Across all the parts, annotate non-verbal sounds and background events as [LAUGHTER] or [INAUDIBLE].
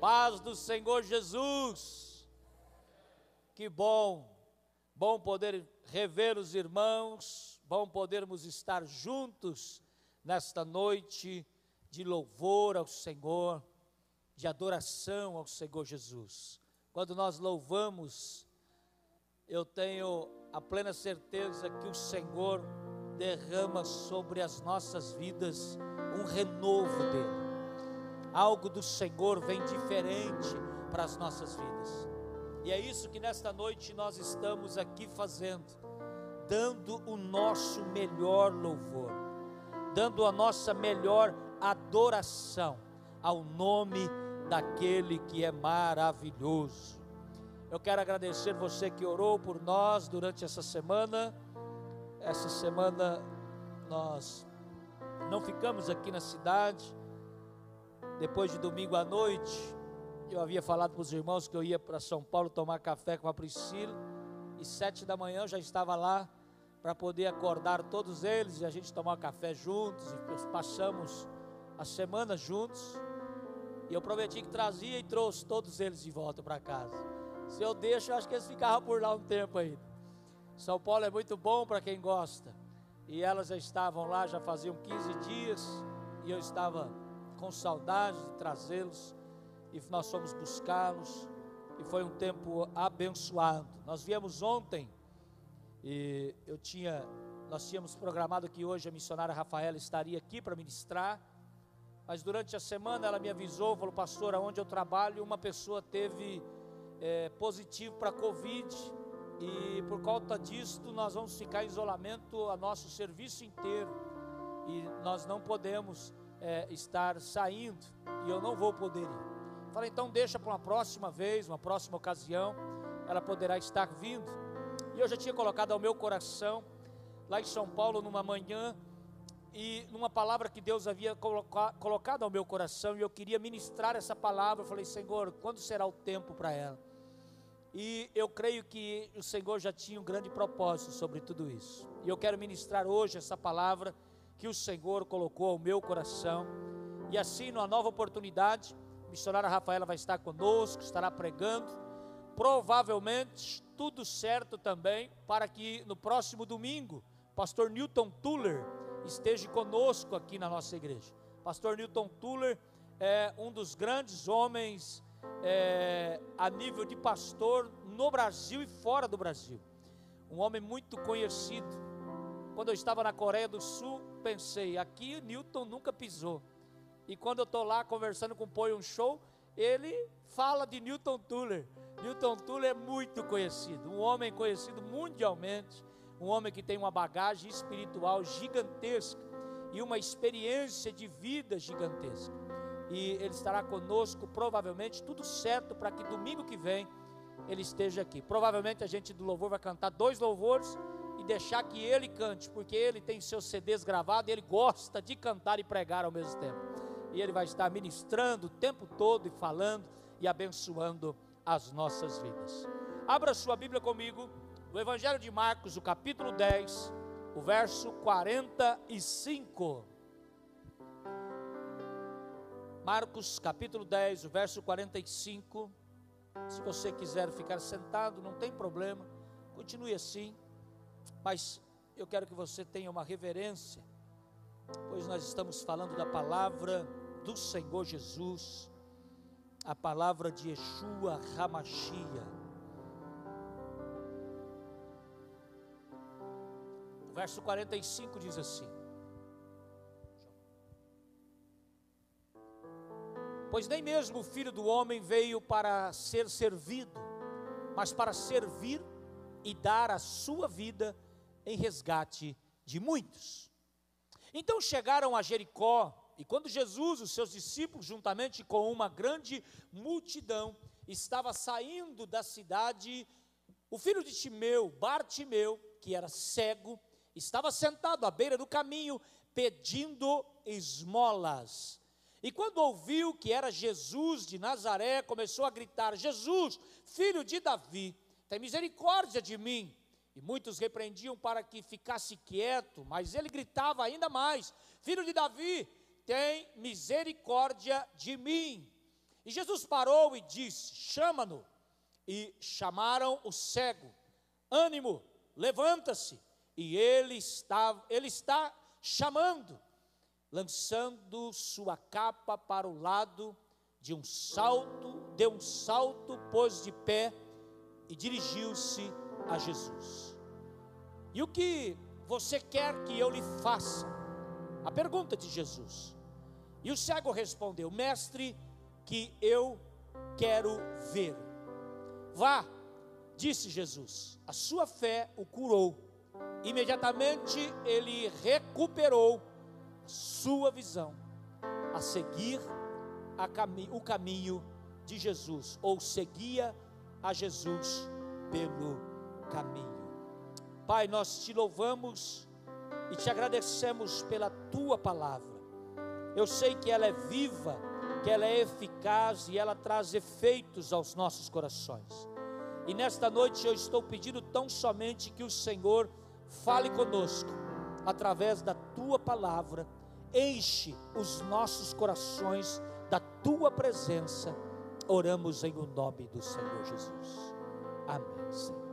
Paz do Senhor Jesus. Que bom, bom poder rever os irmãos, bom podermos estar juntos nesta noite de louvor ao Senhor, de adoração ao Senhor Jesus. Quando nós louvamos, eu tenho a plena certeza que o Senhor derrama sobre as nossas vidas um renovo dele algo do Senhor vem diferente para as nossas vidas. E é isso que nesta noite nós estamos aqui fazendo, dando o nosso melhor louvor, dando a nossa melhor adoração ao nome daquele que é maravilhoso. Eu quero agradecer você que orou por nós durante essa semana. Essa semana nós não ficamos aqui na cidade, depois de domingo à noite, eu havia falado para os irmãos que eu ia para São Paulo tomar café com a Priscila, e sete da manhã eu já estava lá para poder acordar todos eles e a gente tomar café juntos, e passamos a semana juntos. E eu prometi que trazia e trouxe todos eles de volta para casa. Se eu deixo, eu acho que eles ficavam por lá um tempo ainda. São Paulo é muito bom para quem gosta. E elas já estavam lá, já faziam 15 dias, e eu estava com saudade de trazê-los e nós fomos buscá-los. E foi um tempo abençoado. Nós viemos ontem e eu tinha, nós tínhamos programado que hoje a missionária Rafaela estaria aqui para ministrar, mas durante a semana ela me avisou, falou, pastor, aonde eu trabalho, uma pessoa teve é, positivo para Covid e por conta disso nós vamos ficar em isolamento a nosso serviço inteiro. E nós não podemos é, estar saindo e eu não vou poder ir. Falei, então deixa para uma próxima vez, uma próxima ocasião, ela poderá estar vindo. E eu já tinha colocado ao meu coração, lá em São Paulo, numa manhã, e numa palavra que Deus havia coloca, colocado ao meu coração, e eu queria ministrar essa palavra. Eu falei, Senhor, quando será o tempo para ela? E eu creio que o Senhor já tinha um grande propósito sobre tudo isso. E eu quero ministrar hoje essa palavra que o Senhor colocou ao meu coração. E assim, numa nova oportunidade, a missionária Rafaela vai estar conosco, estará pregando. Provavelmente tudo certo também para que no próximo domingo, pastor Newton Tuller esteja conosco aqui na nossa igreja. Pastor Newton Tuller é um dos grandes homens é, a nível de pastor no Brasil e fora do Brasil. Um homem muito conhecido quando eu estava na Coreia do Sul, pensei, aqui Newton nunca pisou. E quando eu estou lá conversando com o Poyon Show, ele fala de Newton Tuller. Newton Tuller é muito conhecido, um homem conhecido mundialmente, um homem que tem uma bagagem espiritual gigantesca e uma experiência de vida gigantesca. E ele estará conosco, provavelmente, tudo certo para que domingo que vem ele esteja aqui. Provavelmente a gente do louvor vai cantar dois louvores deixar que ele cante, porque ele tem seus CDs gravados ele gosta de cantar e pregar ao mesmo tempo. E ele vai estar ministrando o tempo todo e falando e abençoando as nossas vidas. Abra sua Bíblia comigo, no Evangelho de Marcos, o capítulo 10, o verso 45. Marcos capítulo 10, o verso 45. Se você quiser ficar sentado, não tem problema, continue assim. Mas eu quero que você tenha uma reverência, pois nós estamos falando da palavra do Senhor Jesus, a palavra de Yeshua Hamashia. O verso 45 diz assim: Pois nem mesmo o filho do homem veio para ser servido, mas para servir e dar a sua vida em resgate de muitos. Então chegaram a Jericó, e quando Jesus, os seus discípulos, juntamente com uma grande multidão, estava saindo da cidade, o filho de Timeu, Bartimeu, que era cego, estava sentado à beira do caminho, pedindo esmolas. E quando ouviu que era Jesus de Nazaré, começou a gritar: Jesus, filho de Davi, tem misericórdia de mim. E muitos repreendiam para que ficasse quieto, mas ele gritava ainda mais: Filho de Davi, tem misericórdia de mim. E Jesus parou e disse: Chama-no. E chamaram o cego: Ânimo, levanta-se. E ele está, ele está chamando, lançando sua capa para o lado de um salto, deu um salto, pôs de pé e dirigiu-se a Jesus. E o que você quer que eu lhe faça? A pergunta de Jesus. E o cego respondeu: Mestre, que eu quero ver. Vá, disse Jesus, a sua fé o curou. Imediatamente ele recuperou sua visão a seguir a cami o caminho de Jesus, ou seguia a Jesus pelo caminho. Pai, nós te louvamos e te agradecemos pela tua palavra. Eu sei que ela é viva, que ela é eficaz e ela traz efeitos aos nossos corações. E nesta noite eu estou pedindo tão somente que o Senhor fale conosco através da tua palavra, enche os nossos corações da tua presença. Oramos em o nome do Senhor Jesus. Amém, Senhor.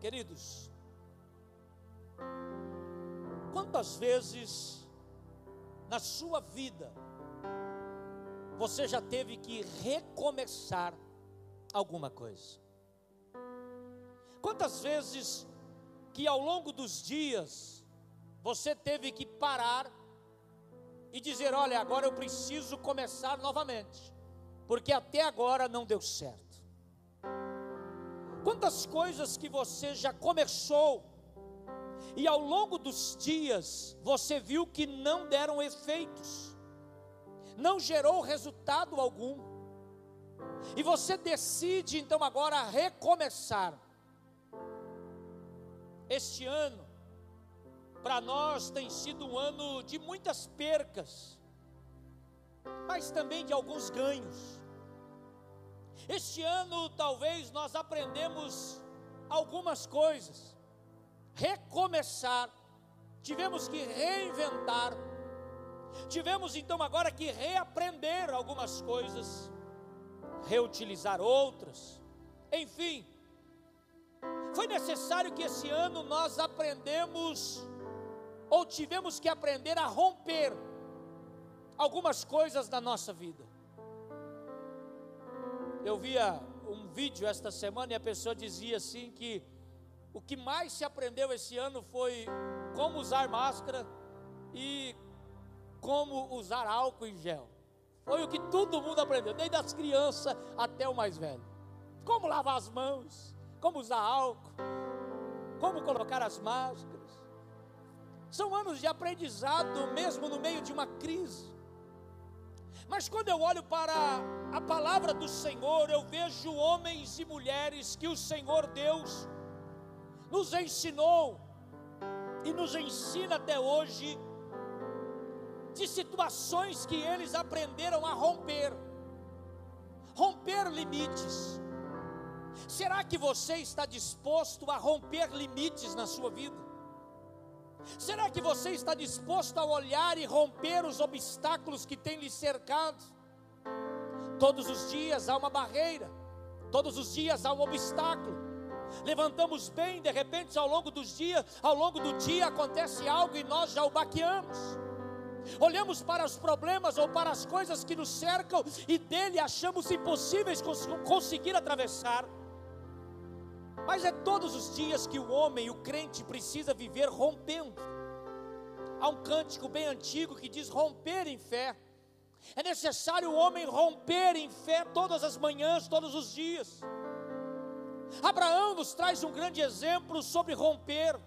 Queridos, quantas vezes na sua vida você já teve que recomeçar alguma coisa? Quantas vezes que ao longo dos dias você teve que parar e dizer: Olha, agora eu preciso começar novamente, porque até agora não deu certo. Quantas coisas que você já começou e ao longo dos dias você viu que não deram efeitos, não gerou resultado algum, e você decide então agora recomeçar. Este ano, para nós tem sido um ano de muitas percas, mas também de alguns ganhos. Este ano talvez nós aprendemos algumas coisas, recomeçar, tivemos que reinventar, tivemos então agora que reaprender algumas coisas, reutilizar outras, enfim, foi necessário que esse ano nós aprendemos, ou tivemos que aprender a romper algumas coisas da nossa vida. Eu via um vídeo esta semana e a pessoa dizia assim que o que mais se aprendeu esse ano foi como usar máscara e como usar álcool em gel. Foi o que todo mundo aprendeu, desde as crianças até o mais velho. Como lavar as mãos, como usar álcool, como colocar as máscaras. São anos de aprendizado, mesmo no meio de uma crise. Mas quando eu olho para a palavra do Senhor, eu vejo homens e mulheres que o Senhor Deus nos ensinou e nos ensina até hoje de situações que eles aprenderam a romper romper limites. Será que você está disposto a romper limites na sua vida? Será que você está disposto a olhar e romper os obstáculos que tem lhe cercado? Todos os dias há uma barreira, todos os dias há um obstáculo. Levantamos bem, de repente, ao longo dos dias, ao longo do dia acontece algo e nós já o baqueamos. Olhamos para os problemas ou para as coisas que nos cercam e dele achamos impossíveis conseguir atravessar. Mas é todos os dias que o homem, o crente, precisa viver rompendo. Há um cântico bem antigo que diz romper em fé. É necessário o homem romper em fé todas as manhãs, todos os dias. Abraão nos traz um grande exemplo sobre romper.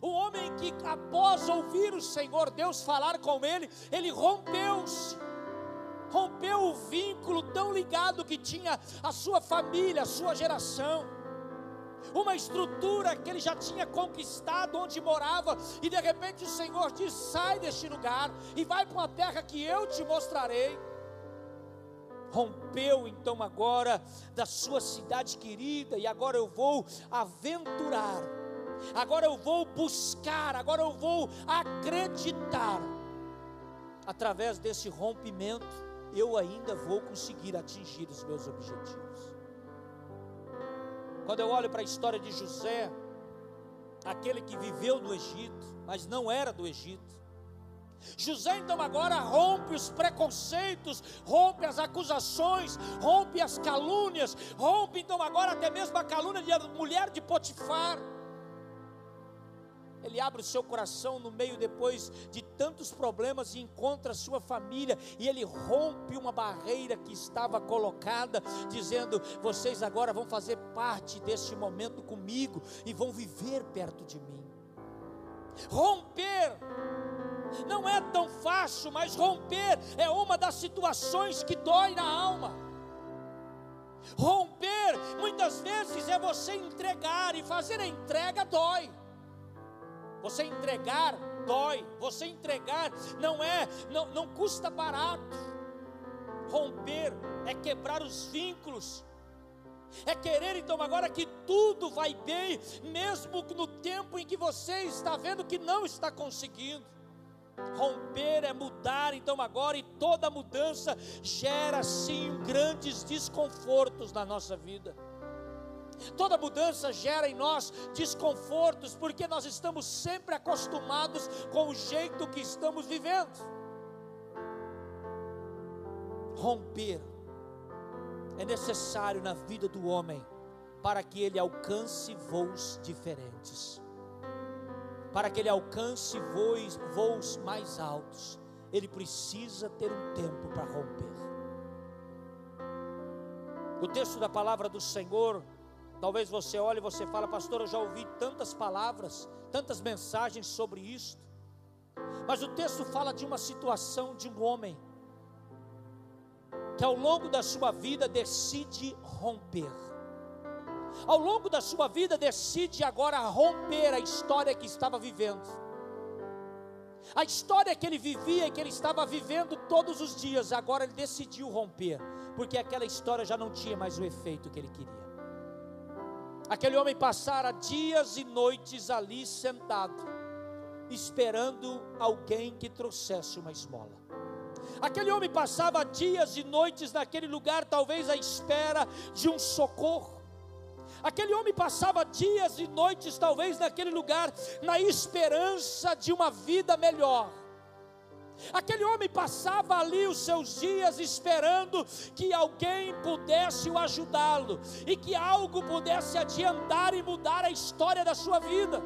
O homem que, após ouvir o Senhor Deus falar com ele, ele rompeu-se, rompeu o vínculo tão ligado que tinha a sua família, a sua geração uma estrutura que ele já tinha conquistado onde morava, e de repente o Senhor diz: sai deste lugar e vai para uma terra que eu te mostrarei. Rompeu então agora da sua cidade querida, e agora eu vou aventurar, agora eu vou buscar, agora eu vou acreditar através desse rompimento, eu ainda vou conseguir atingir os meus objetivos. Quando eu olho para a história de José, aquele que viveu no Egito, mas não era do Egito, José então agora rompe os preconceitos, rompe as acusações, rompe as calúnias, rompe então agora até mesmo a calúnia de mulher de Potifar. Ele abre o seu coração no meio depois de tantos problemas e encontra a sua família e ele rompe uma barreira que estava colocada, dizendo: "Vocês agora vão fazer parte deste momento comigo e vão viver perto de mim". Romper não é tão fácil, mas romper é uma das situações que dói na alma. Romper muitas vezes é você entregar, e fazer a entrega dói. Você entregar dói, você entregar não é, não, não custa barato. Romper é quebrar os vínculos, é querer então agora que tudo vai bem, mesmo no tempo em que você está vendo que não está conseguindo. Romper é mudar, então agora, e toda mudança gera sim grandes desconfortos na nossa vida. Toda mudança gera em nós desconfortos, porque nós estamos sempre acostumados com o jeito que estamos vivendo. Romper é necessário na vida do homem para que ele alcance voos diferentes para que ele alcance voos, voos mais altos, ele precisa ter um tempo para romper. O texto da palavra do Senhor, talvez você olhe e você fala, pastor, eu já ouvi tantas palavras, tantas mensagens sobre isto. Mas o texto fala de uma situação de um homem que ao longo da sua vida decide romper ao longo da sua vida, decide agora romper a história que estava vivendo. A história que ele vivia e que ele estava vivendo todos os dias, agora ele decidiu romper, porque aquela história já não tinha mais o efeito que ele queria. Aquele homem passara dias e noites ali sentado, esperando alguém que trouxesse uma esmola. Aquele homem passava dias e noites naquele lugar, talvez à espera de um socorro. Aquele homem passava dias e noites, talvez, naquele lugar, na esperança de uma vida melhor. Aquele homem passava ali os seus dias esperando que alguém pudesse o ajudá-lo e que algo pudesse adiantar e mudar a história da sua vida.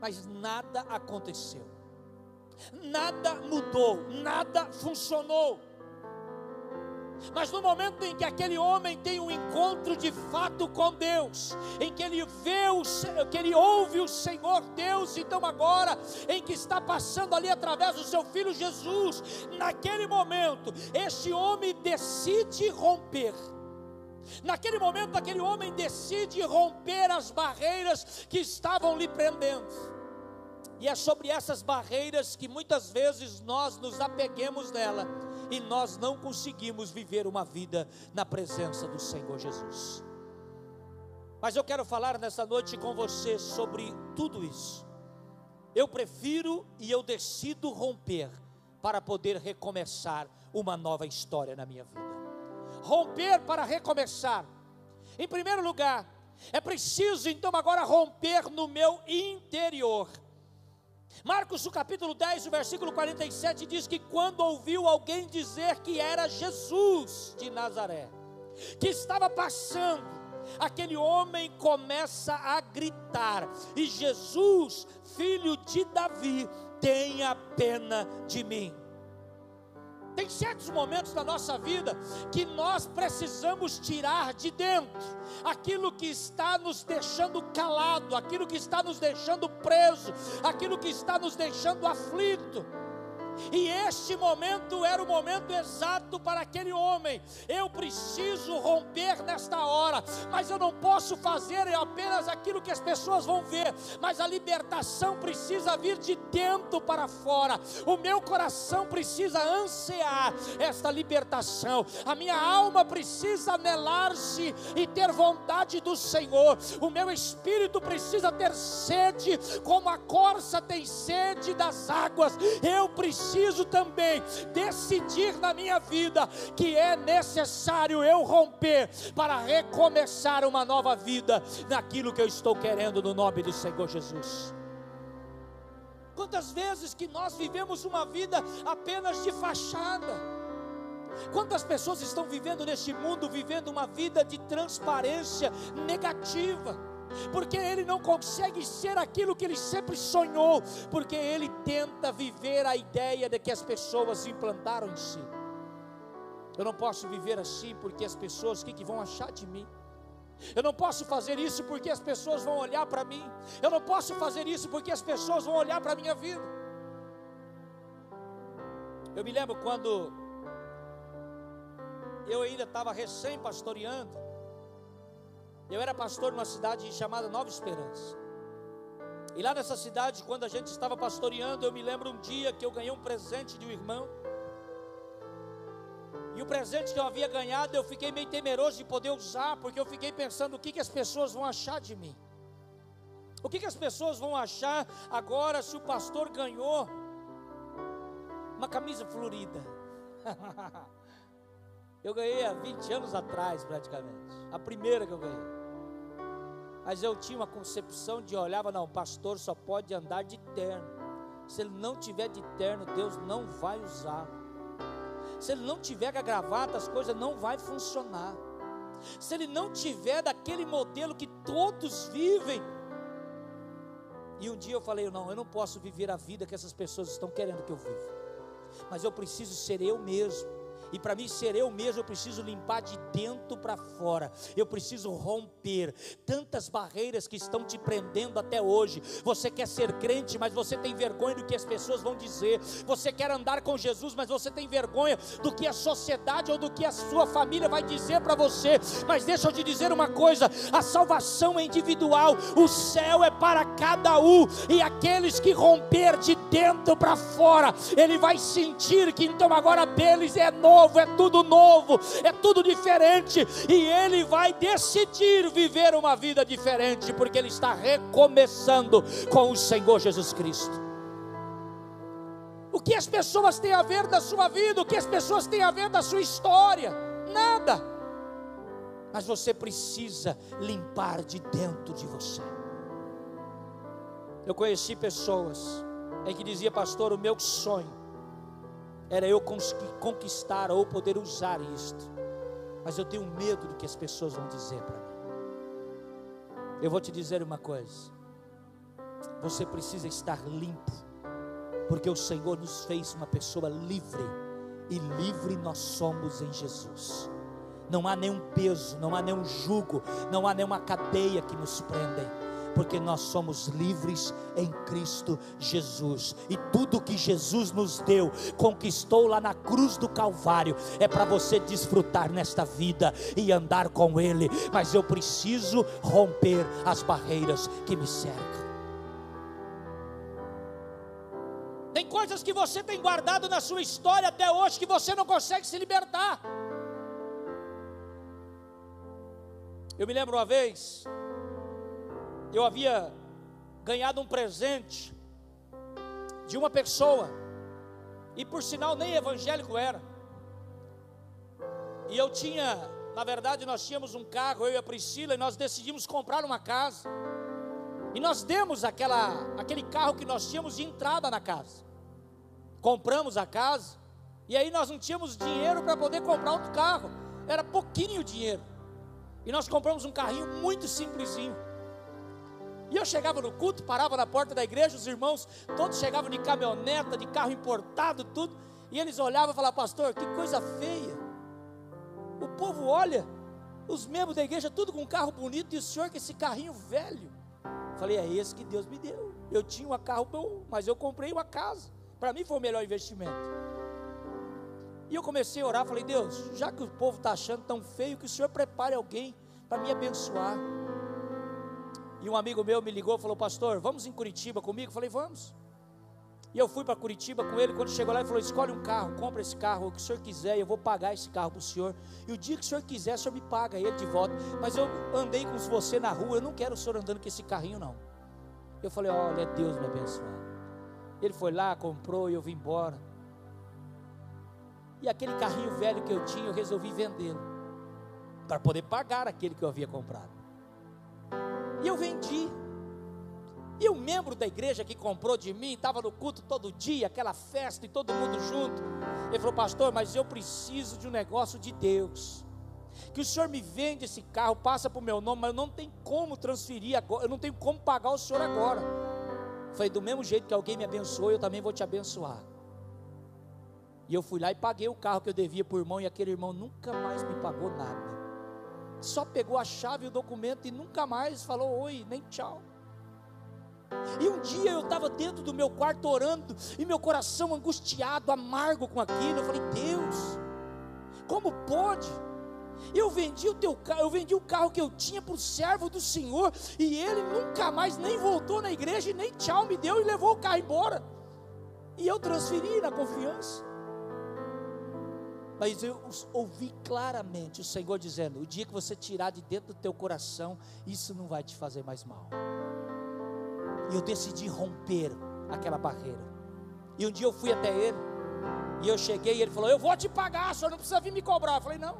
Mas nada aconteceu, nada mudou, nada funcionou. Mas no momento em que aquele homem tem um encontro de fato com Deus, em que ele vê o que ele ouve o Senhor Deus, então agora em que está passando ali através do seu filho Jesus, naquele momento, este homem decide romper. Naquele momento, aquele homem decide romper as barreiras que estavam lhe prendendo. E é sobre essas barreiras que muitas vezes nós nos apeguemos nela e nós não conseguimos viver uma vida na presença do Senhor Jesus. Mas eu quero falar nessa noite com você sobre tudo isso. Eu prefiro e eu decido romper para poder recomeçar uma nova história na minha vida. Romper para recomeçar. Em primeiro lugar, é preciso então agora romper no meu interior. Marcos, capítulo 10, o versículo 47 diz que quando ouviu alguém dizer que era Jesus de Nazaré, que estava passando, aquele homem começa a gritar: E Jesus, filho de Davi, tenha pena de mim. Tem certos momentos da nossa vida que nós precisamos tirar de dentro aquilo que está nos deixando calado, aquilo que está nos deixando preso, aquilo que está nos deixando aflito. E este momento era o momento exato para aquele homem. Eu preciso romper nesta hora, mas eu não posso fazer apenas aquilo que as pessoas vão ver, mas a libertação precisa vir de dentro para fora. O meu coração precisa ansiar esta libertação. A minha alma precisa anelar-se e ter vontade do Senhor. O meu espírito precisa ter sede, como a corça tem sede das águas. Eu preciso preciso também decidir na minha vida que é necessário eu romper para recomeçar uma nova vida naquilo que eu estou querendo no nome do Senhor Jesus. Quantas vezes que nós vivemos uma vida apenas de fachada? Quantas pessoas estão vivendo neste mundo, vivendo uma vida de transparência negativa? Porque ele não consegue ser aquilo que ele sempre sonhou, porque ele tenta viver a ideia de que as pessoas implantaram em si. Eu não posso viver assim porque as pessoas, o que, que vão achar de mim? Eu não posso fazer isso porque as pessoas vão olhar para mim. Eu não posso fazer isso porque as pessoas vão olhar para a minha vida. Eu me lembro quando eu ainda estava recém pastoreando. Eu era pastor numa cidade chamada Nova Esperança. E lá nessa cidade, quando a gente estava pastoreando, eu me lembro um dia que eu ganhei um presente de um irmão. E o presente que eu havia ganhado, eu fiquei meio temeroso de poder usar, porque eu fiquei pensando o que, que as pessoas vão achar de mim. O que, que as pessoas vão achar agora se o pastor ganhou uma camisa florida? [LAUGHS] eu ganhei há 20 anos atrás, praticamente. A primeira que eu ganhei. Mas eu tinha uma concepção de olhava, não, pastor só pode andar de terno. Se ele não tiver de terno, Deus não vai usá-lo. Se ele não tiver a gravata, as coisas não vai funcionar. Se ele não tiver daquele modelo que todos vivem. E um dia eu falei, não, eu não posso viver a vida que essas pessoas estão querendo que eu viva. Mas eu preciso ser eu mesmo e para mim ser eu mesmo, eu preciso limpar de dentro para fora. Eu preciso romper tantas barreiras que estão te prendendo até hoje. Você quer ser crente, mas você tem vergonha do que as pessoas vão dizer. Você quer andar com Jesus, mas você tem vergonha do que a sociedade ou do que a sua família vai dizer para você. Mas deixa eu te dizer uma coisa: a salvação é individual, o céu é para cada um, e aqueles que romper de dentro para fora, ele vai sentir que então agora deles é novo novo, é tudo novo, é tudo diferente, e ele vai decidir viver uma vida diferente, porque ele está recomeçando com o Senhor Jesus Cristo. O que as pessoas têm a ver da sua vida, o que as pessoas têm a ver da sua história? Nada. Mas você precisa limpar de dentro de você. Eu conheci pessoas em que dizia, pastor, o meu sonho era eu conquistar ou poder usar isto. Mas eu tenho medo do que as pessoas vão dizer para mim. Eu vou te dizer uma coisa. Você precisa estar limpo, porque o Senhor nos fez uma pessoa livre, e livre nós somos em Jesus. Não há nenhum peso, não há nenhum jugo, não há nenhuma cadeia que nos prendem porque nós somos livres em Cristo Jesus. E tudo que Jesus nos deu, conquistou lá na cruz do Calvário, é para você desfrutar nesta vida e andar com Ele. Mas eu preciso romper as barreiras que me cercam. Tem coisas que você tem guardado na sua história até hoje que você não consegue se libertar. Eu me lembro uma vez, eu havia ganhado um presente de uma pessoa, e por sinal nem evangélico era. E eu tinha, na verdade, nós tínhamos um carro, eu e a Priscila, e nós decidimos comprar uma casa. E nós demos aquela, aquele carro que nós tínhamos de entrada na casa. Compramos a casa, e aí nós não tínhamos dinheiro para poder comprar outro carro. Era pouquinho dinheiro. E nós compramos um carrinho muito simplesinho. E eu chegava no culto, parava na porta da igreja, os irmãos todos chegavam de caminhoneta, de carro importado, tudo. E eles olhavam e falavam, pastor, que coisa feia. O povo olha, os membros da igreja, tudo com um carro bonito, e o senhor com esse carrinho velho. Falei, é esse que Deus me deu. Eu tinha um carro bom, mas eu comprei uma casa. Para mim foi o melhor investimento. E eu comecei a orar, falei, Deus, já que o povo está achando tão feio, que o Senhor prepare alguém para me abençoar. E um amigo meu me ligou e falou, pastor, vamos em Curitiba comigo? Eu falei, vamos. E eu fui para Curitiba com ele. Quando chegou lá, ele falou: Escolhe um carro, compra esse carro, o que o senhor quiser, eu vou pagar esse carro para o senhor. E o dia que o senhor quiser, o senhor me paga ele de volta. Mas eu andei com você na rua, eu não quero o senhor andando com esse carrinho, não. Eu falei: Olha, Deus me abençoando. Ele foi lá, comprou e eu vim embora. E aquele carrinho velho que eu tinha, eu resolvi vendê-lo para poder pagar aquele que eu havia comprado. E eu vendi. E o membro da igreja que comprou de mim, estava no culto todo dia, aquela festa e todo mundo junto. Ele falou, pastor, mas eu preciso de um negócio de Deus. Que o senhor me vende esse carro, passa para o meu nome, mas eu não tenho como transferir agora, eu não tenho como pagar o senhor agora. Falei, do mesmo jeito que alguém me abençoou, eu também vou te abençoar. E eu fui lá e paguei o carro que eu devia por irmão, e aquele irmão nunca mais me pagou nada. Só pegou a chave e o documento e nunca mais falou oi, nem tchau. E um dia eu estava dentro do meu quarto orando, e meu coração angustiado, amargo com aquilo. Eu falei, Deus, como pode? Eu vendi o teu carro, eu vendi o carro que eu tinha para o servo do Senhor, e ele nunca mais nem voltou na igreja e nem tchau me deu e levou o carro embora. E eu transferi na confiança. Mas eu ouvi claramente o Senhor dizendo: o dia que você tirar de dentro do teu coração, isso não vai te fazer mais mal. E eu decidi romper aquela barreira. E um dia eu fui até ele. E eu cheguei e ele falou: Eu vou te pagar, senhor não precisa vir me cobrar. Eu falei: Não,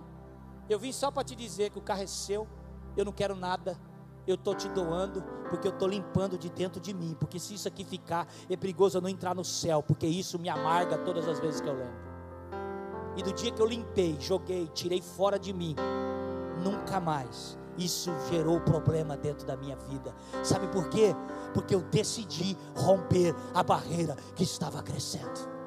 eu vim só para te dizer que o carro é seu, eu não quero nada, eu estou te doando, porque eu estou limpando de dentro de mim. Porque se isso aqui ficar, é perigoso eu não entrar no céu, porque isso me amarga todas as vezes que eu lembro. E do dia que eu limpei, joguei, tirei fora de mim, nunca mais isso gerou problema dentro da minha vida. Sabe por quê? Porque eu decidi romper a barreira que estava crescendo.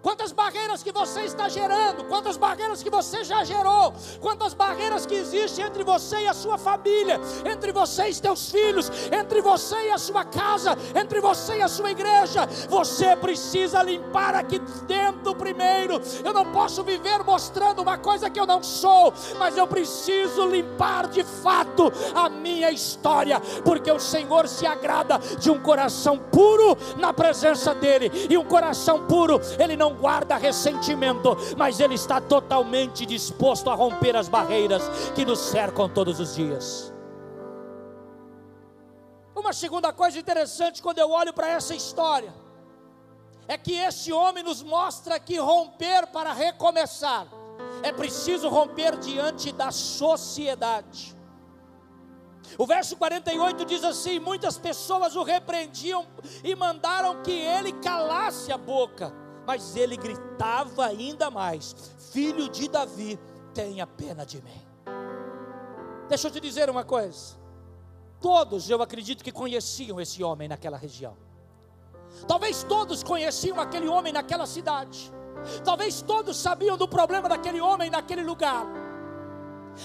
Quantas barreiras que você está gerando, quantas barreiras que você já gerou, quantas barreiras que existem entre você e a sua família, entre você e teus filhos, entre você e a sua casa, entre você e a sua igreja. Você precisa limpar aqui dentro primeiro. Eu não posso viver mostrando uma coisa que eu não sou, mas eu preciso limpar de fato a minha história, porque o Senhor se agrada de um coração puro na presença dEle, e um coração puro, Ele não não guarda ressentimento, mas ele está totalmente disposto a romper as barreiras que nos cercam todos os dias. Uma segunda coisa interessante quando eu olho para essa história é que esse homem nos mostra que romper para recomeçar é preciso romper diante da sociedade. O verso 48 diz assim: Muitas pessoas o repreendiam e mandaram que ele calasse a boca mas ele gritava ainda mais: Filho de Davi, tenha pena de mim. Deixa eu te dizer uma coisa. Todos, eu acredito que conheciam esse homem naquela região. Talvez todos conheciam aquele homem naquela cidade. Talvez todos sabiam do problema daquele homem naquele lugar.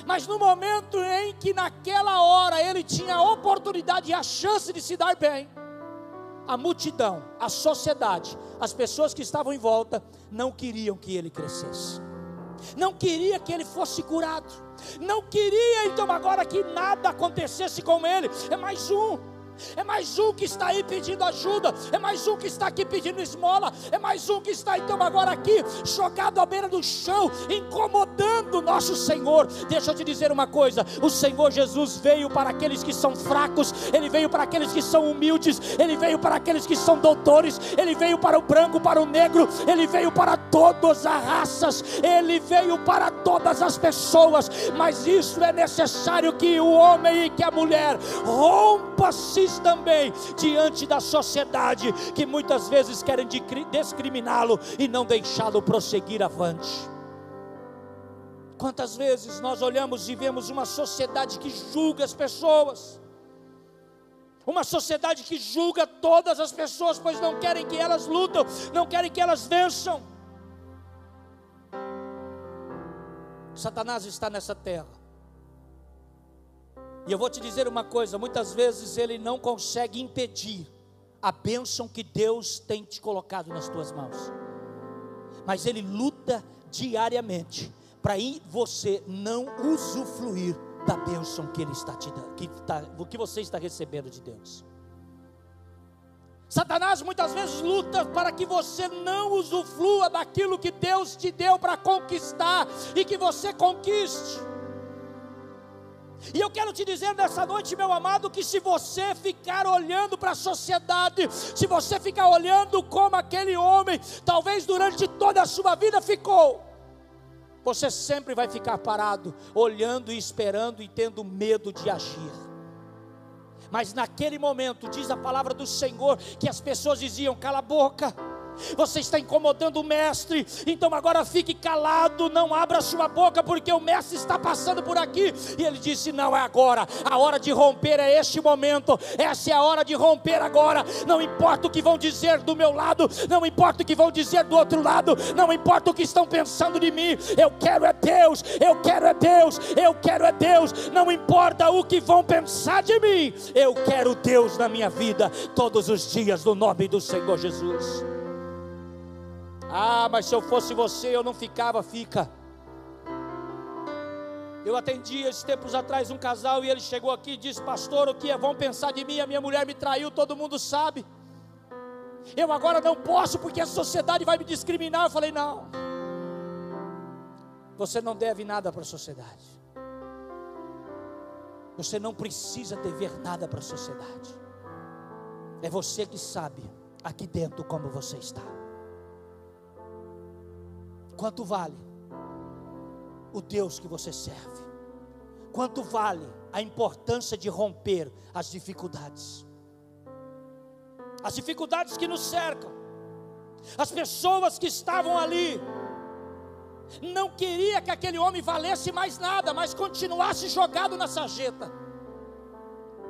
Mas no momento em que naquela hora ele tinha a oportunidade e a chance de se dar bem, a multidão, a sociedade, as pessoas que estavam em volta não queriam que ele crescesse. Não queria que ele fosse curado. Não queria então agora que nada acontecesse com ele. É mais um é mais um que está aí pedindo ajuda, é mais um que está aqui pedindo esmola, é mais um que está então agora aqui, jogado à beira do chão, incomodando o nosso Senhor. Deixa eu te dizer uma coisa: o Senhor Jesus veio para aqueles que são fracos, ele veio para aqueles que são humildes, ele veio para aqueles que são doutores, ele veio para o branco, para o negro, ele veio para todas as raças, ele veio para todas as pessoas, mas isso é necessário que o homem e que a mulher rompa-se também diante da sociedade que muitas vezes querem discriminá-lo e não deixá-lo prosseguir avante. Quantas vezes nós olhamos e vemos uma sociedade que julga as pessoas, uma sociedade que julga todas as pessoas, pois não querem que elas lutam, não querem que elas vençam. Satanás está nessa terra e eu vou te dizer uma coisa: muitas vezes ele não consegue impedir a bênção que Deus tem te colocado nas tuas mãos. Mas Ele luta diariamente para você não usufruir da bênção que Ele está te dando, que, está, que você está recebendo de Deus. Satanás muitas vezes luta para que você não usufrua daquilo que Deus te deu para conquistar e que você conquiste. E eu quero te dizer nessa noite, meu amado, que se você ficar olhando para a sociedade, se você ficar olhando como aquele homem, talvez durante toda a sua vida ficou, você sempre vai ficar parado, olhando e esperando e tendo medo de agir. Mas naquele momento, diz a palavra do Senhor, que as pessoas diziam: cala a boca você está incomodando o mestre, então agora fique calado, não abra sua boca, porque o mestre está passando por aqui. E ele disse: Não é agora, a hora de romper é este momento, essa é a hora de romper agora. Não importa o que vão dizer do meu lado, não importa o que vão dizer do outro lado, não importa o que estão pensando de mim. Eu quero é Deus, eu quero é Deus, eu quero é Deus. Não importa o que vão pensar de mim, eu quero Deus na minha vida todos os dias, no nome do Senhor Jesus. Ah, mas se eu fosse você, eu não ficava, fica. Eu atendi esses tempos atrás um casal e ele chegou aqui e disse: Pastor, o que é? Vão pensar de mim? A minha mulher me traiu, todo mundo sabe. Eu agora não posso porque a sociedade vai me discriminar. Eu falei: Não, você não deve nada para a sociedade. Você não precisa dever nada para a sociedade. É você que sabe aqui dentro como você está. Quanto vale o Deus que você serve? Quanto vale a importância de romper as dificuldades? As dificuldades que nos cercam, as pessoas que estavam ali, não queria que aquele homem valesse mais nada, mas continuasse jogado na sarjeta.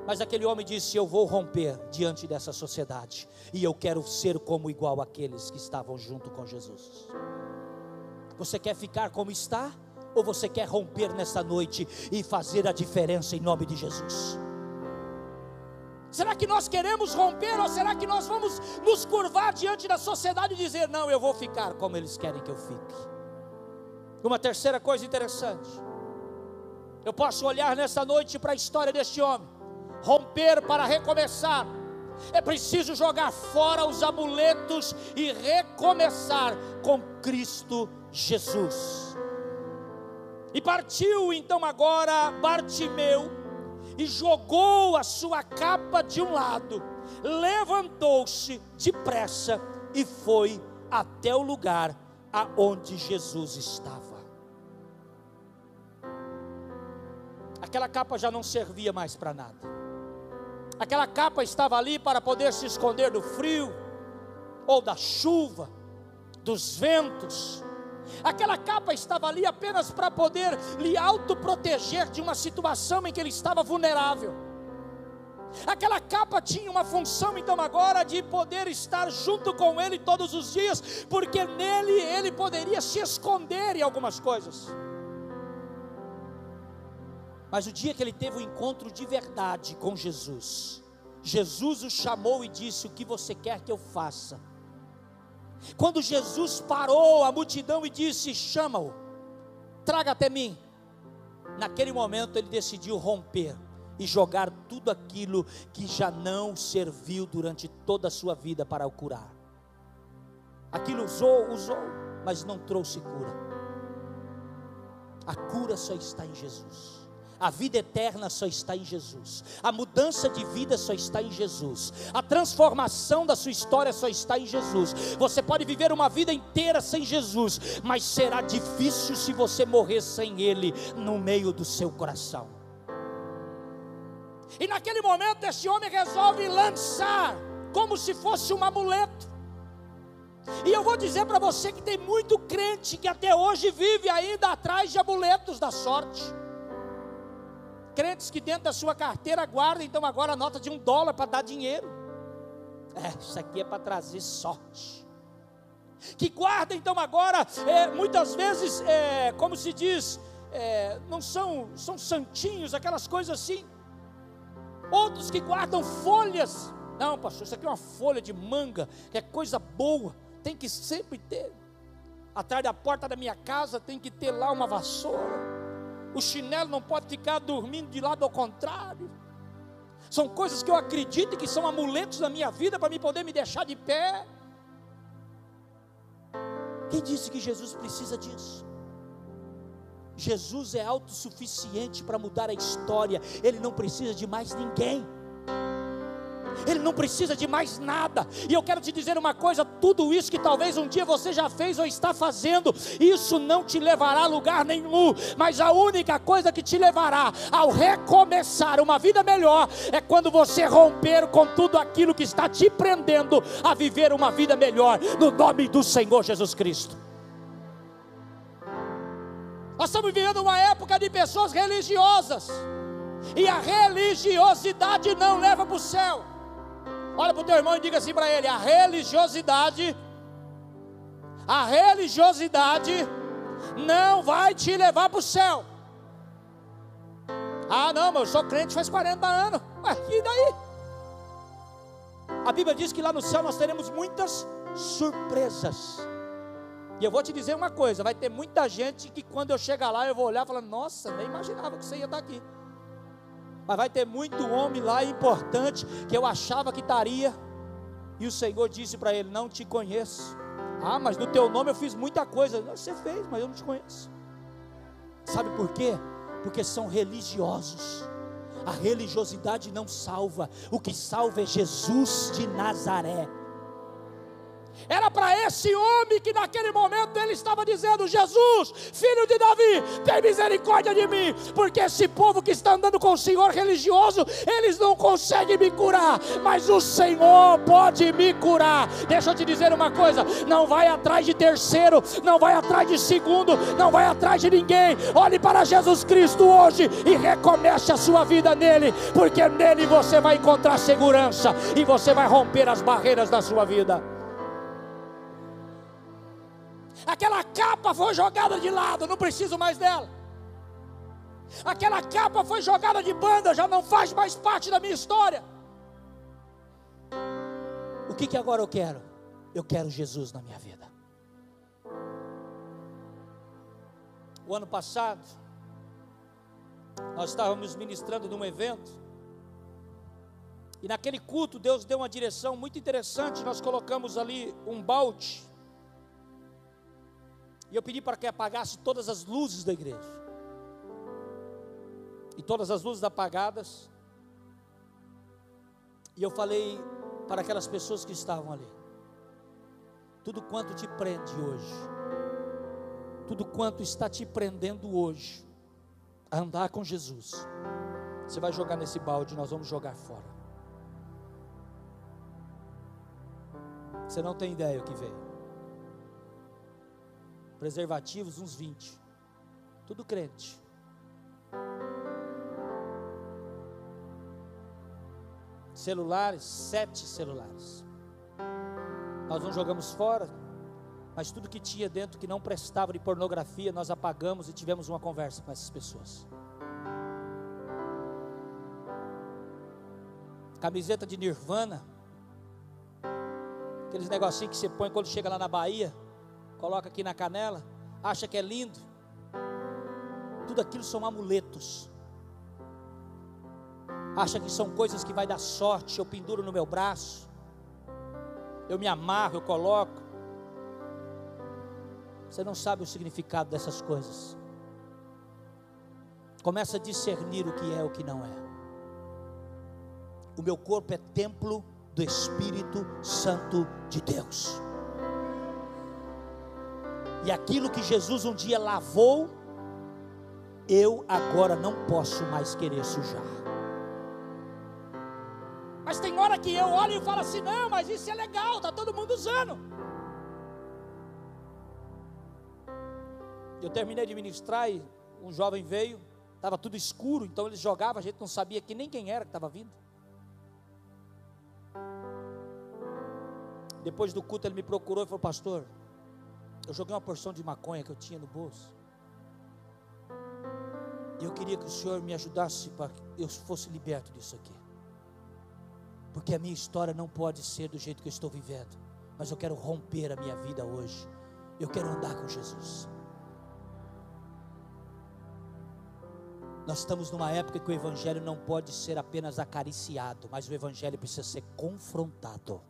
Mas aquele homem disse: Eu vou romper diante dessa sociedade, e eu quero ser como igual aqueles que estavam junto com Jesus. Você quer ficar como está? Ou você quer romper nessa noite e fazer a diferença em nome de Jesus? Será que nós queremos romper ou será que nós vamos nos curvar diante da sociedade e dizer: não, eu vou ficar como eles querem que eu fique? Uma terceira coisa interessante, eu posso olhar nessa noite para a história deste homem, romper para recomeçar. É preciso jogar fora os amuletos e recomeçar com Cristo Jesus. E partiu então agora Bartimeu e jogou a sua capa de um lado, levantou-se depressa e foi até o lugar aonde Jesus estava. Aquela capa já não servia mais para nada. Aquela capa estava ali para poder se esconder do frio ou da chuva, dos ventos, Aquela capa estava ali apenas para poder lhe autoproteger de uma situação em que ele estava vulnerável. Aquela capa tinha uma função então agora de poder estar junto com ele todos os dias, porque nele ele poderia se esconder em algumas coisas. Mas o dia que ele teve o um encontro de verdade com Jesus, Jesus o chamou e disse: O que você quer que eu faça? Quando Jesus parou a multidão e disse: Chama-o, traga até mim. Naquele momento ele decidiu romper e jogar tudo aquilo que já não serviu durante toda a sua vida para o curar. Aquilo usou, usou, mas não trouxe cura. A cura só está em Jesus. A vida eterna só está em Jesus. A mudança de vida só está em Jesus. A transformação da sua história só está em Jesus. Você pode viver uma vida inteira sem Jesus, mas será difícil se você morrer sem Ele no meio do seu coração. E naquele momento, esse homem resolve lançar, como se fosse um amuleto. E eu vou dizer para você que tem muito crente que até hoje vive ainda atrás de amuletos da sorte. Crentes que dentro da sua carteira guardam então agora a nota de um dólar para dar dinheiro. É, isso aqui é para trazer sorte. Que guarda então agora, é, muitas vezes, é, como se diz, é, não são, são santinhos, aquelas coisas assim. Outros que guardam folhas Não, pastor, isso aqui é uma folha de manga, que é coisa boa, tem que sempre ter. Atrás da porta da minha casa tem que ter lá uma vassoura. O chinelo não pode ficar dormindo de lado ao contrário. São coisas que eu acredito que são amuletos na minha vida para me poder me deixar de pé. Quem disse que Jesus precisa disso? Jesus é autossuficiente para mudar a história, ele não precisa de mais ninguém. Ele não precisa de mais nada. E eu quero te dizer uma coisa: tudo isso que talvez um dia você já fez ou está fazendo, isso não te levará a lugar nenhum. Mas a única coisa que te levará ao recomeçar uma vida melhor é quando você romper com tudo aquilo que está te prendendo a viver uma vida melhor, no nome do Senhor Jesus Cristo. Nós estamos vivendo uma época de pessoas religiosas. E a religiosidade não leva para o céu. Olha para o teu irmão e diga assim para ele: a religiosidade, a religiosidade não vai te levar para o céu. Ah, não, mas eu sou crente faz 40 anos. Ué, e daí? A Bíblia diz que lá no céu nós teremos muitas surpresas. E eu vou te dizer uma coisa: vai ter muita gente que quando eu chegar lá eu vou olhar e falar: Nossa, nem imaginava que você ia estar aqui. Mas vai ter muito homem lá importante que eu achava que estaria. E o Senhor disse para ele: Não te conheço. Ah, mas no teu nome eu fiz muita coisa. Você fez, mas eu não te conheço. Sabe por quê? Porque são religiosos. A religiosidade não salva. O que salva é Jesus de Nazaré. Era para esse homem que naquele momento ele estava dizendo: Jesus, filho de Davi, tem misericórdia de mim, porque esse povo que está andando com o Senhor religioso, eles não conseguem me curar, mas o Senhor pode me curar. Deixa eu te dizer uma coisa: não vai atrás de terceiro, não vai atrás de segundo, não vai atrás de ninguém. Olhe para Jesus Cristo hoje e recomece a sua vida nele, porque nele você vai encontrar segurança e você vai romper as barreiras da sua vida. Aquela capa foi jogada de lado, não preciso mais dela. Aquela capa foi jogada de banda, já não faz mais parte da minha história. O que, que agora eu quero? Eu quero Jesus na minha vida. O ano passado, nós estávamos ministrando num evento, e naquele culto Deus deu uma direção muito interessante. Nós colocamos ali um balde e eu pedi para que apagasse todas as luzes da igreja. E todas as luzes apagadas. E eu falei para aquelas pessoas que estavam ali: tudo quanto te prende hoje, tudo quanto está te prendendo hoje, a andar com Jesus, você vai jogar nesse balde, nós vamos jogar fora. Você não tem ideia o que veio preservativos, uns 20. Tudo crente. Celulares, sete celulares. Nós não jogamos fora, mas tudo que tinha dentro que não prestava de pornografia, nós apagamos e tivemos uma conversa com essas pessoas. Camiseta de Nirvana, aqueles negocinhos que você põe quando chega lá na Bahia, coloca aqui na canela, acha que é lindo. Tudo aquilo são amuletos. Acha que são coisas que vai dar sorte, eu penduro no meu braço. Eu me amarro, eu coloco. Você não sabe o significado dessas coisas. Começa a discernir o que é e o que não é. O meu corpo é templo do Espírito Santo de Deus. E aquilo que Jesus um dia lavou, eu agora não posso mais querer sujar. Mas tem hora que eu olho e falo assim: não, mas isso é legal, está todo mundo usando. Eu terminei de ministrar e um jovem veio, estava tudo escuro, então ele jogava, a gente não sabia que nem quem era que estava vindo. Depois do culto ele me procurou e falou: Pastor, eu joguei uma porção de maconha que eu tinha no bolso. E eu queria que o Senhor me ajudasse para que eu fosse liberto disso aqui. Porque a minha história não pode ser do jeito que eu estou vivendo, mas eu quero romper a minha vida hoje. Eu quero andar com Jesus. Nós estamos numa época que o Evangelho não pode ser apenas acariciado, mas o Evangelho precisa ser confrontado.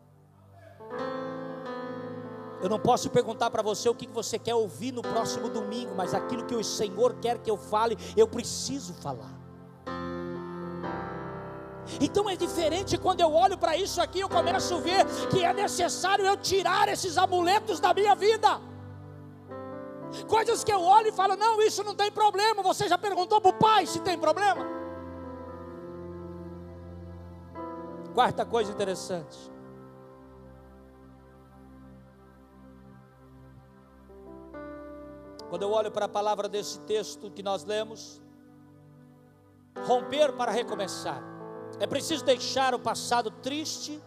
Eu não posso perguntar para você o que você quer ouvir no próximo domingo, mas aquilo que o Senhor quer que eu fale, eu preciso falar. Então é diferente quando eu olho para isso aqui, eu começo a ver que é necessário eu tirar esses amuletos da minha vida. Coisas que eu olho e falo, não, isso não tem problema. Você já perguntou para o pai se tem problema? Quarta coisa interessante. Quando eu olho para a palavra desse texto que nós lemos, romper para recomeçar. É preciso deixar o passado triste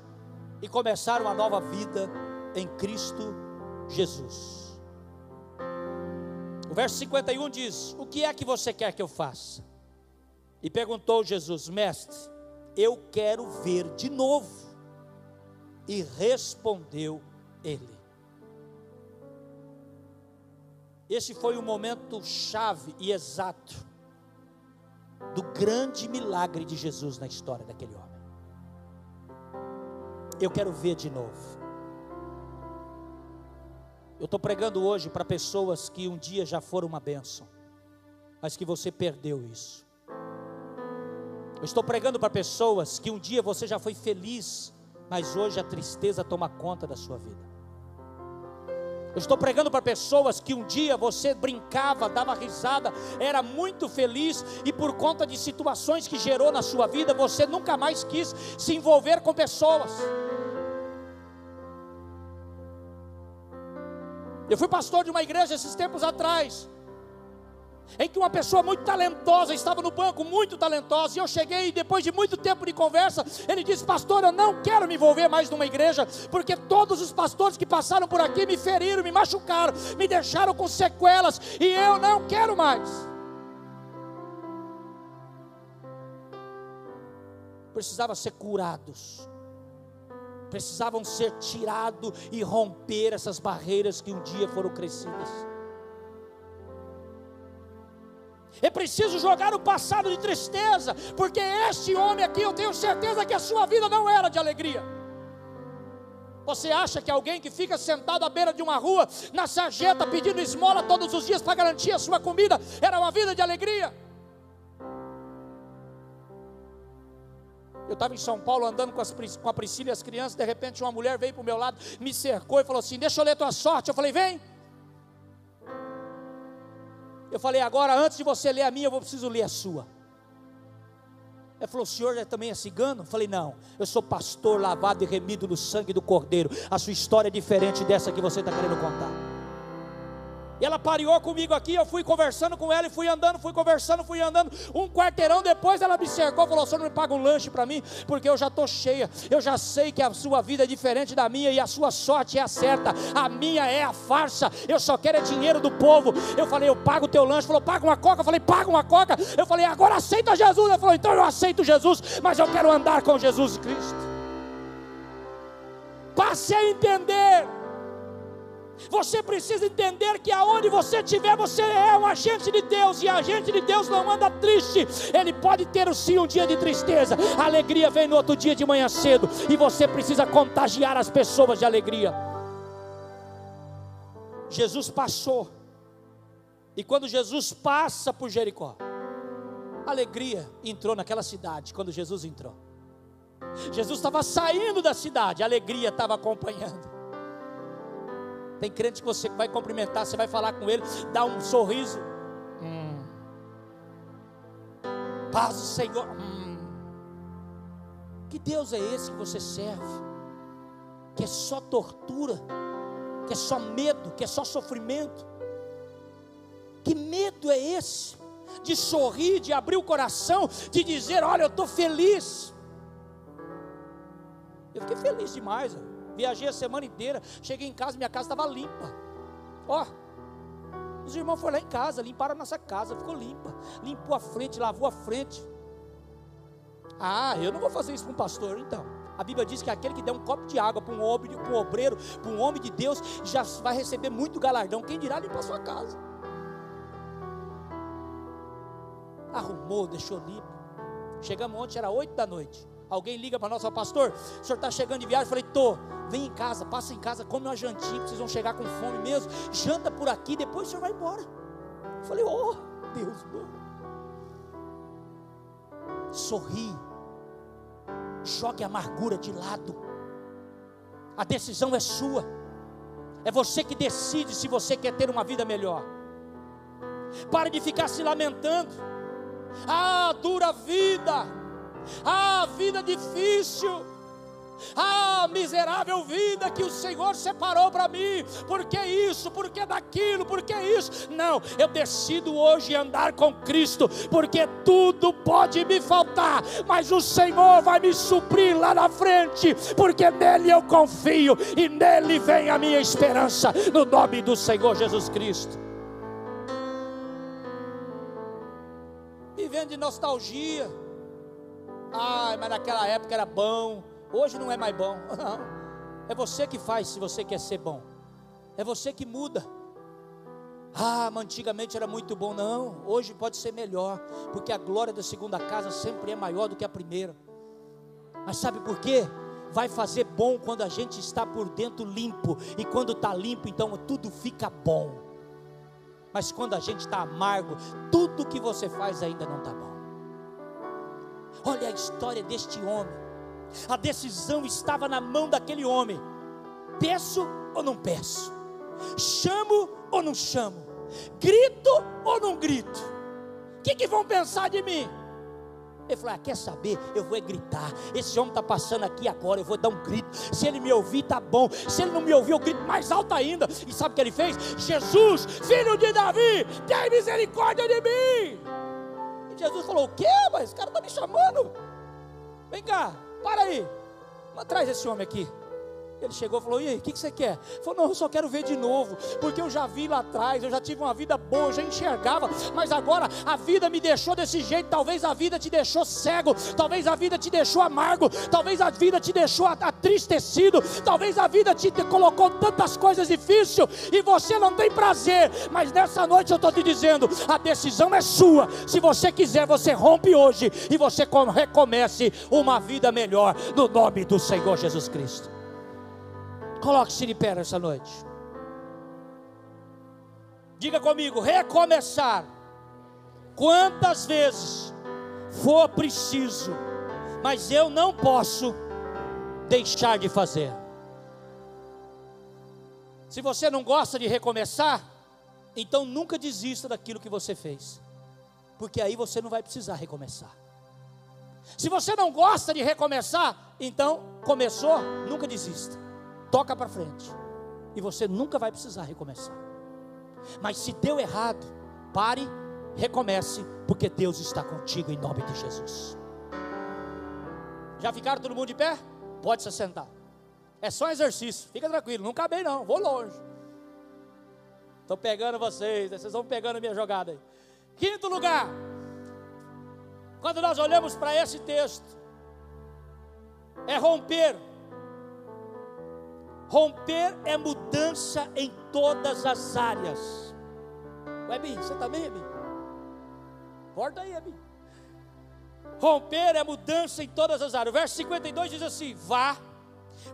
e começar uma nova vida em Cristo Jesus. O verso 51 diz: O que é que você quer que eu faça? E perguntou Jesus: Mestre, eu quero ver de novo. E respondeu ele: Esse foi o momento chave e exato do grande milagre de Jesus na história daquele homem. Eu quero ver de novo. Eu estou pregando hoje para pessoas que um dia já foram uma bênção, mas que você perdeu isso. Eu estou pregando para pessoas que um dia você já foi feliz, mas hoje a tristeza toma conta da sua vida. Eu estou pregando para pessoas que um dia você brincava, dava risada, era muito feliz e por conta de situações que gerou na sua vida, você nunca mais quis se envolver com pessoas. Eu fui pastor de uma igreja esses tempos atrás em que uma pessoa muito talentosa estava no banco, muito talentosa, e eu cheguei e depois de muito tempo de conversa, ele disse: Pastor, eu não quero me envolver mais numa igreja, porque todos os pastores que passaram por aqui me feriram, me machucaram, me deixaram com sequelas, e eu não quero mais. Precisava ser curados, precisavam ser tirados e romper essas barreiras que um dia foram crescidas. É preciso jogar o passado de tristeza, porque este homem aqui, eu tenho certeza que a sua vida não era de alegria. Você acha que alguém que fica sentado à beira de uma rua, na sarjeta, pedindo esmola todos os dias para garantir a sua comida, era uma vida de alegria? Eu estava em São Paulo andando com, as, com a Priscila e as crianças, de repente uma mulher veio para o meu lado, me cercou e falou assim: Deixa eu ler tua sorte. Eu falei: Vem. Eu falei, agora antes de você ler a minha, eu preciso ler a sua. Ele falou, o senhor também é cigano? Eu falei, não, eu sou pastor lavado e remido no sangue do cordeiro. A sua história é diferente dessa que você está querendo contar. E ela pareou comigo aqui, eu fui conversando com ela e fui andando, fui conversando, fui andando. Um quarteirão depois ela me cercou e falou: "O senhor não me paga um lanche para mim, porque eu já estou cheia. Eu já sei que a sua vida é diferente da minha e a sua sorte é a certa. A minha é a farsa. Eu só quero é dinheiro do povo." Eu falei: "Eu pago o teu lanche." Falou: "Paga uma coca." Eu falei: "Paga uma coca." Eu falei: "Agora aceita Jesus." Ele falou: "Então eu aceito Jesus, mas eu quero andar com Jesus Cristo." Passe a entender você precisa entender que aonde você estiver, você é um agente de Deus, e agente de Deus não anda triste. Ele pode ter sim um dia de tristeza, a alegria vem no outro dia de manhã cedo, e você precisa contagiar as pessoas de alegria. Jesus passou, e quando Jesus passa por Jericó, alegria entrou naquela cidade quando Jesus entrou. Jesus estava saindo da cidade, alegria estava acompanhando. Tem crente que você vai cumprimentar, você vai falar com ele, dá um sorriso. Hum. Paz do Senhor. Hum. Que Deus é esse que você serve? Que é só tortura, que é só medo, que é só sofrimento. Que medo é esse? De sorrir, de abrir o coração, de dizer: Olha, eu estou feliz. Eu fiquei feliz demais. Ó. Viajei a semana inteira. Cheguei em casa, minha casa estava limpa. Ó, os irmãos foram lá em casa, limparam a nossa casa, ficou limpa. Limpou a frente, lavou a frente. Ah, eu não vou fazer isso para um pastor, então. A Bíblia diz que aquele que der um copo de água para um, homem, para um obreiro, para um homem de Deus, já vai receber muito galardão. Quem dirá limpar sua casa? Arrumou, deixou limpo. Chegamos ontem, era oito da noite. Alguém liga para nós, ó, pastor, o senhor está chegando de viagem? Eu falei, tô, vem em casa, passa em casa, come uma jantinha, vocês vão chegar com fome mesmo. Janta por aqui, depois o senhor vai embora. Eu falei, oh, Deus bom. Sorri, jogue a amargura de lado. A decisão é sua. É você que decide se você quer ter uma vida melhor. Pare de ficar se lamentando. Ah, dura vida ah, vida difícil. Ah, miserável vida que o Senhor separou para mim. Por que isso? Por que daquilo? Por que isso? Não, eu decido hoje andar com Cristo, porque tudo pode me faltar, mas o Senhor vai me suprir lá na frente, porque nele eu confio e nele vem a minha esperança, no nome do Senhor Jesus Cristo. Vivendo de nostalgia ah, mas naquela época era bom, hoje não é mais bom. [LAUGHS] Não. É você que faz se você quer ser bom. É você que muda. Ah, mas antigamente era muito bom. Não, hoje pode ser melhor, porque a glória da segunda casa sempre é maior do que a primeira. Mas sabe por quê? Vai fazer bom quando a gente está por dentro limpo, e quando está limpo, então tudo fica bom. Mas quando a gente está amargo, tudo que você faz ainda não está bom. Olha a história deste homem. A decisão estava na mão daquele homem. Peço ou não peço? Chamo ou não chamo? Grito ou não grito? O que, que vão pensar de mim? Ele falou: ah, quer saber? Eu vou gritar. Esse homem está passando aqui agora, eu vou dar um grito. Se ele me ouvir, tá bom. Se ele não me ouvir, eu grito mais alto ainda. E sabe o que ele fez? Jesus, filho de Davi, tem misericórdia de mim. Jesus falou: O quê? Mas esse cara está me chamando. Vem cá, para aí. Traz esse homem aqui. Ele chegou e falou: E aí, o que, que você quer? Ele falou: Não, eu só quero ver de novo, porque eu já vi lá atrás, eu já tive uma vida boa, eu já enxergava, mas agora a vida me deixou desse jeito. Talvez a vida te deixou cego, talvez a vida te deixou amargo, talvez a vida te deixou atristecido, talvez a vida te colocou tantas coisas difíceis e você não tem prazer. Mas nessa noite eu estou te dizendo: a decisão é sua. Se você quiser, você rompe hoje e você recomece uma vida melhor no nome do Senhor Jesus Cristo. Coloque-se de pé nessa noite. Diga comigo: recomeçar. Quantas vezes for preciso, mas eu não posso deixar de fazer. Se você não gosta de recomeçar, então nunca desista daquilo que você fez, porque aí você não vai precisar recomeçar. Se você não gosta de recomeçar, então começou, nunca desista toca para frente. E você nunca vai precisar recomeçar. Mas se deu errado, pare, recomece, porque Deus está contigo em nome de Jesus. Já ficaram todo mundo de pé? Pode se sentar. É só um exercício, fica tranquilo, não não, vou longe. Estou pegando vocês, vocês vão pegando a minha jogada aí. Quinto lugar, quando nós olhamos para esse texto, é romper Romper é mudança em todas as áreas. Ebi, você também, Ebi? Corta aí, Ebi. Romper é mudança em todas as áreas. O verso 52 diz assim: Vá,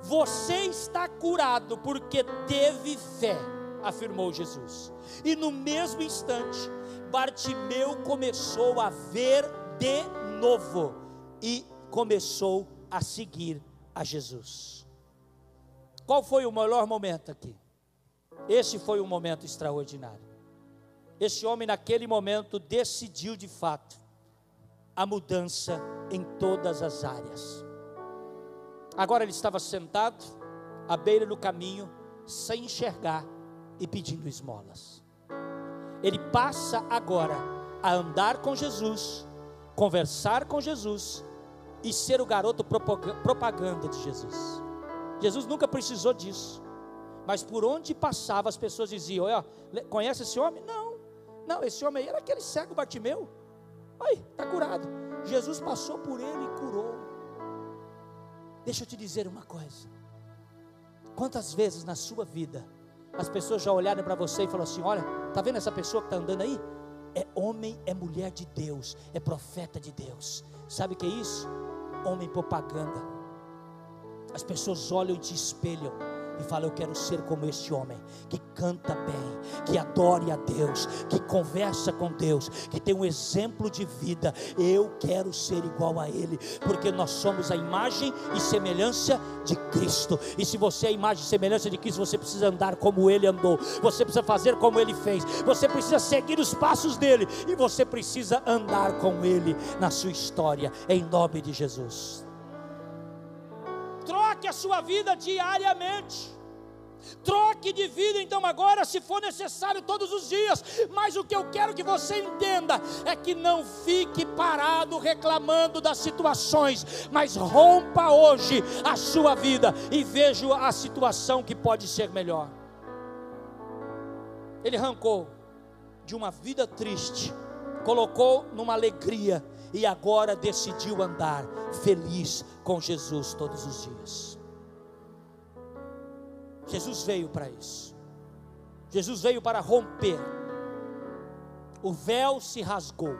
você está curado porque teve fé, afirmou Jesus. E no mesmo instante, Bartimeu começou a ver de novo e começou a seguir a Jesus. Qual foi o melhor momento aqui? Esse foi um momento extraordinário. Esse homem, naquele momento, decidiu de fato a mudança em todas as áreas. Agora ele estava sentado à beira do caminho, sem enxergar e pedindo esmolas. Ele passa agora a andar com Jesus, conversar com Jesus e ser o garoto propaganda de Jesus. Jesus nunca precisou disso. Mas por onde passava, as pessoas diziam: Olha, conhece esse homem? Não, não, esse homem aí era aquele cego Bartimeu. Aí, está curado. Jesus passou por ele e curou. Deixa eu te dizer uma coisa. Quantas vezes na sua vida as pessoas já olharam para você e falaram assim: Olha, tá vendo essa pessoa que está andando aí? É homem, é mulher de Deus, é profeta de Deus. Sabe o que é isso? Homem propaganda. As pessoas olham e te espelham e fala: Eu quero ser como este homem, que canta bem, que adore a Deus, que conversa com Deus, que tem um exemplo de vida. Eu quero ser igual a Ele, porque nós somos a imagem e semelhança de Cristo. E se você é a imagem e semelhança de Cristo, você precisa andar como Ele andou, você precisa fazer como Ele fez, você precisa seguir os passos dele, e você precisa andar com Ele na sua história, em nome de Jesus troque a sua vida diariamente. Troque de vida então agora, se for necessário, todos os dias. Mas o que eu quero que você entenda é que não fique parado reclamando das situações, mas rompa hoje a sua vida e veja a situação que pode ser melhor. Ele arrancou de uma vida triste, colocou numa alegria e agora decidiu andar feliz com Jesus todos os dias. Jesus veio para isso. Jesus veio para romper. O véu se rasgou.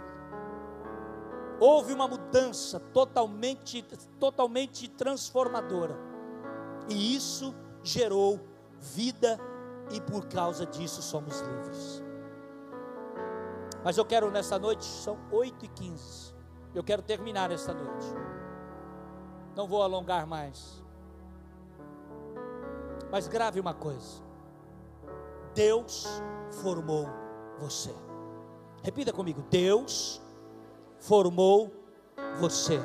Houve uma mudança totalmente totalmente transformadora. E isso gerou vida e por causa disso somos livres. Mas eu quero nessa noite, são 8 e 15 eu quero terminar esta noite. Não vou alongar mais. Mas grave uma coisa: Deus formou você. Repita comigo: Deus formou você.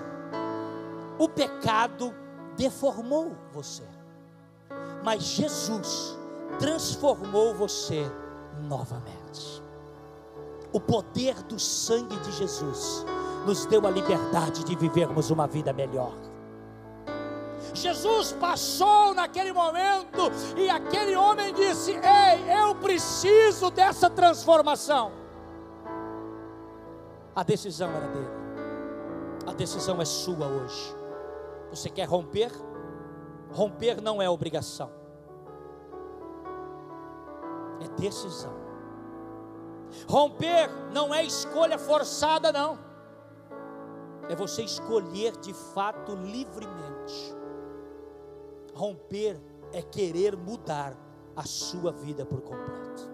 O pecado deformou você, mas Jesus transformou você novamente. O poder do sangue de Jesus nos deu a liberdade de vivermos uma vida melhor. Jesus passou naquele momento e aquele homem disse: Ei, eu preciso dessa transformação. A decisão era dele, a decisão é sua hoje. Você quer romper? Romper não é obrigação, é decisão. Romper não é escolha forçada, não é você escolher de fato livremente. Romper é querer mudar a sua vida por completo.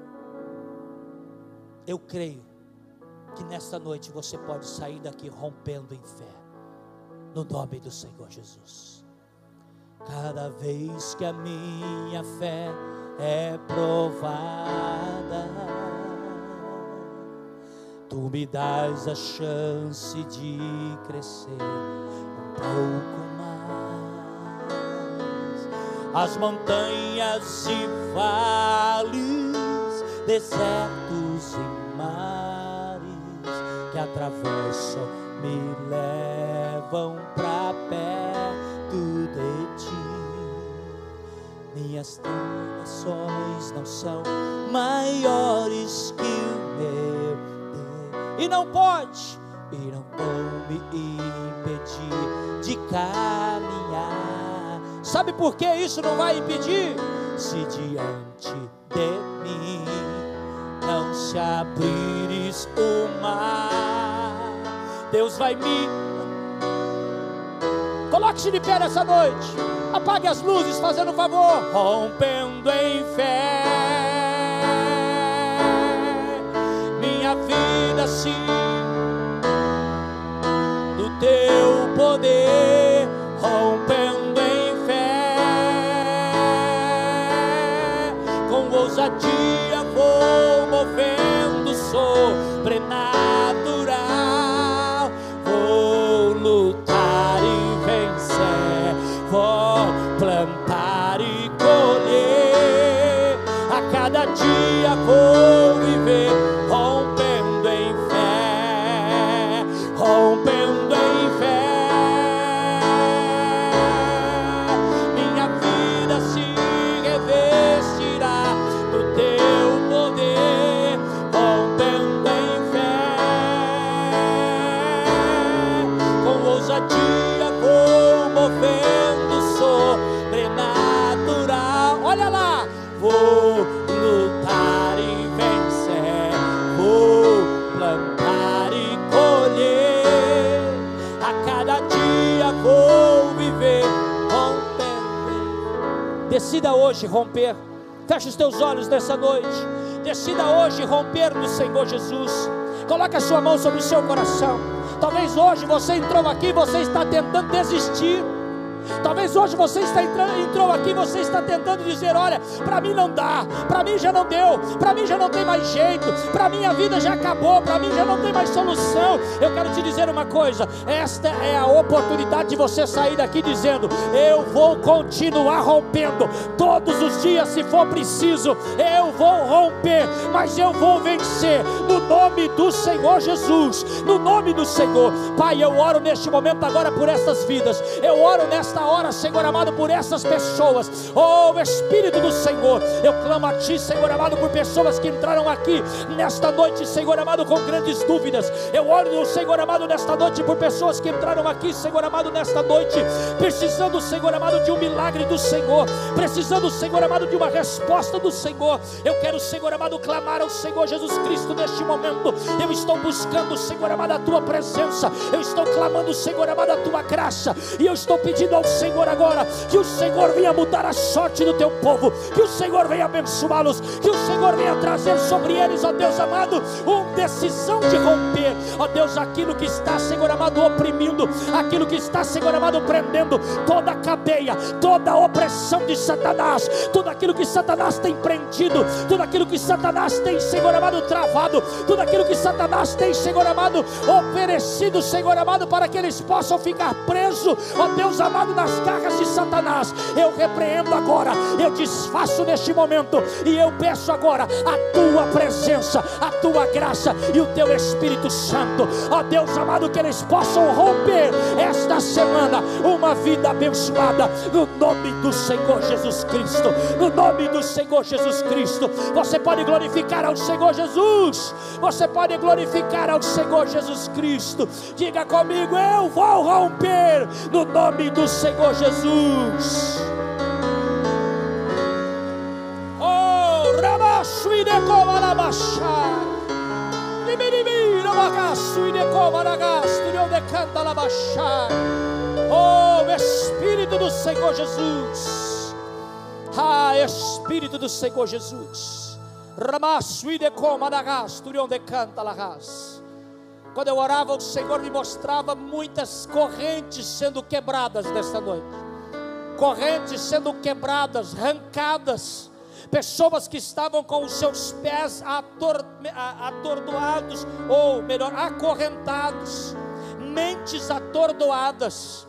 Eu creio que nesta noite você pode sair daqui rompendo em fé, no nome do Senhor Jesus. Cada vez que a minha fé é provada, Tu me das a chance de crescer um pouco mais. As montanhas e vales, desertos e mares que atravessam me levam para perto de ti. Minhas tentações não são maiores que o meu e não pode, e não me impedir de caminhar. Sabe por que isso não vai impedir? Se diante de mim não se abrires o mar, Deus vai me. Coloque-se de pé nessa noite. Apague as luzes, fazendo um favor. Rompendo em fé vida sim do teu decida hoje romper. Feche os teus olhos nessa noite. Decida hoje romper no Senhor Jesus. Coloque a sua mão sobre o seu coração. Talvez hoje você entrou aqui e você está tentando desistir. Talvez hoje você está entrando, entrou aqui, você está tentando dizer: olha, para mim não dá, para mim já não deu, para mim já não tem mais jeito, para mim a vida já acabou, para mim já não tem mais solução. Eu quero te dizer uma coisa: esta é a oportunidade de você sair daqui dizendo: eu vou continuar rompendo todos os dias, se for preciso, eu vou romper, mas eu vou vencer no nome do Senhor Jesus, no nome do Senhor. Pai, eu oro neste momento agora por essas vidas, eu oro nesta nesta hora, Senhor amado, por essas pessoas. Oh Espírito do Senhor, eu clamo a Ti, Senhor amado, por pessoas que entraram aqui nesta noite, Senhor amado, com grandes dúvidas. Eu oro, Senhor amado, nesta noite por pessoas que entraram aqui, Senhor amado, nesta noite, precisando, Senhor amado, de um milagre do Senhor, precisando, Senhor amado, de uma resposta do Senhor. Eu quero, Senhor amado, clamar ao Senhor Jesus Cristo neste momento. Eu estou buscando, Senhor amado, a Tua presença. Eu estou clamando, Senhor amado, a Tua graça. E eu estou pedindo ao ao Senhor agora, que o Senhor venha mudar a sorte do teu povo, que o Senhor venha abençoá-los, que o Senhor venha trazer sobre eles, ó Deus amado, uma decisão de romper, ó Deus, aquilo que está, Senhor amado, oprimindo, aquilo que está, Senhor amado, prendendo toda a cadeia, toda a opressão de Satanás, tudo aquilo que Satanás tem prendido, tudo aquilo que Satanás tem, Senhor amado, travado, tudo aquilo que Satanás tem, Senhor amado, oferecido, Senhor amado, para que eles possam ficar presos, ó Deus amado, nas garras de Satanás. Eu repreendo agora, eu desfaço neste momento e eu peço agora a tua presença, a tua graça e o teu Espírito Santo. Ó Deus amado, que eles possam romper esta semana uma vida abençoada no nome do Senhor Jesus Cristo. No nome do Senhor Jesus Cristo. Você pode glorificar ao Senhor Jesus. Você pode glorificar ao Senhor Jesus Cristo. Diga comigo, eu vou romper no nome do Senhor Senhor Jesus. Oh, Ramassuide Kovarabashá. Oh, Espírito do Senhor Jesus. Ah, Espírito do Senhor Jesus. Ramassuide Komaragas, Turion de Canta Lagas. Quando eu orava, o Senhor me mostrava muitas correntes sendo quebradas nesta noite. Correntes sendo quebradas, arrancadas. Pessoas que estavam com os seus pés ator, atordoados, ou melhor, acorrentados. Mentes atordoadas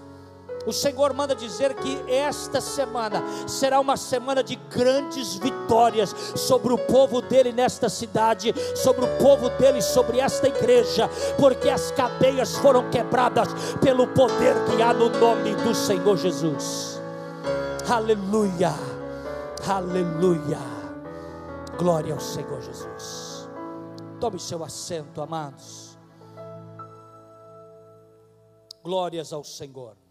o Senhor manda dizer que esta semana será uma semana de grandes vitórias sobre o povo dele nesta cidade, sobre o povo dele, sobre esta igreja, porque as cadeias foram quebradas pelo poder que há no nome do Senhor Jesus. Aleluia, aleluia, glória ao Senhor Jesus. Tome seu assento, amados. Glórias ao Senhor.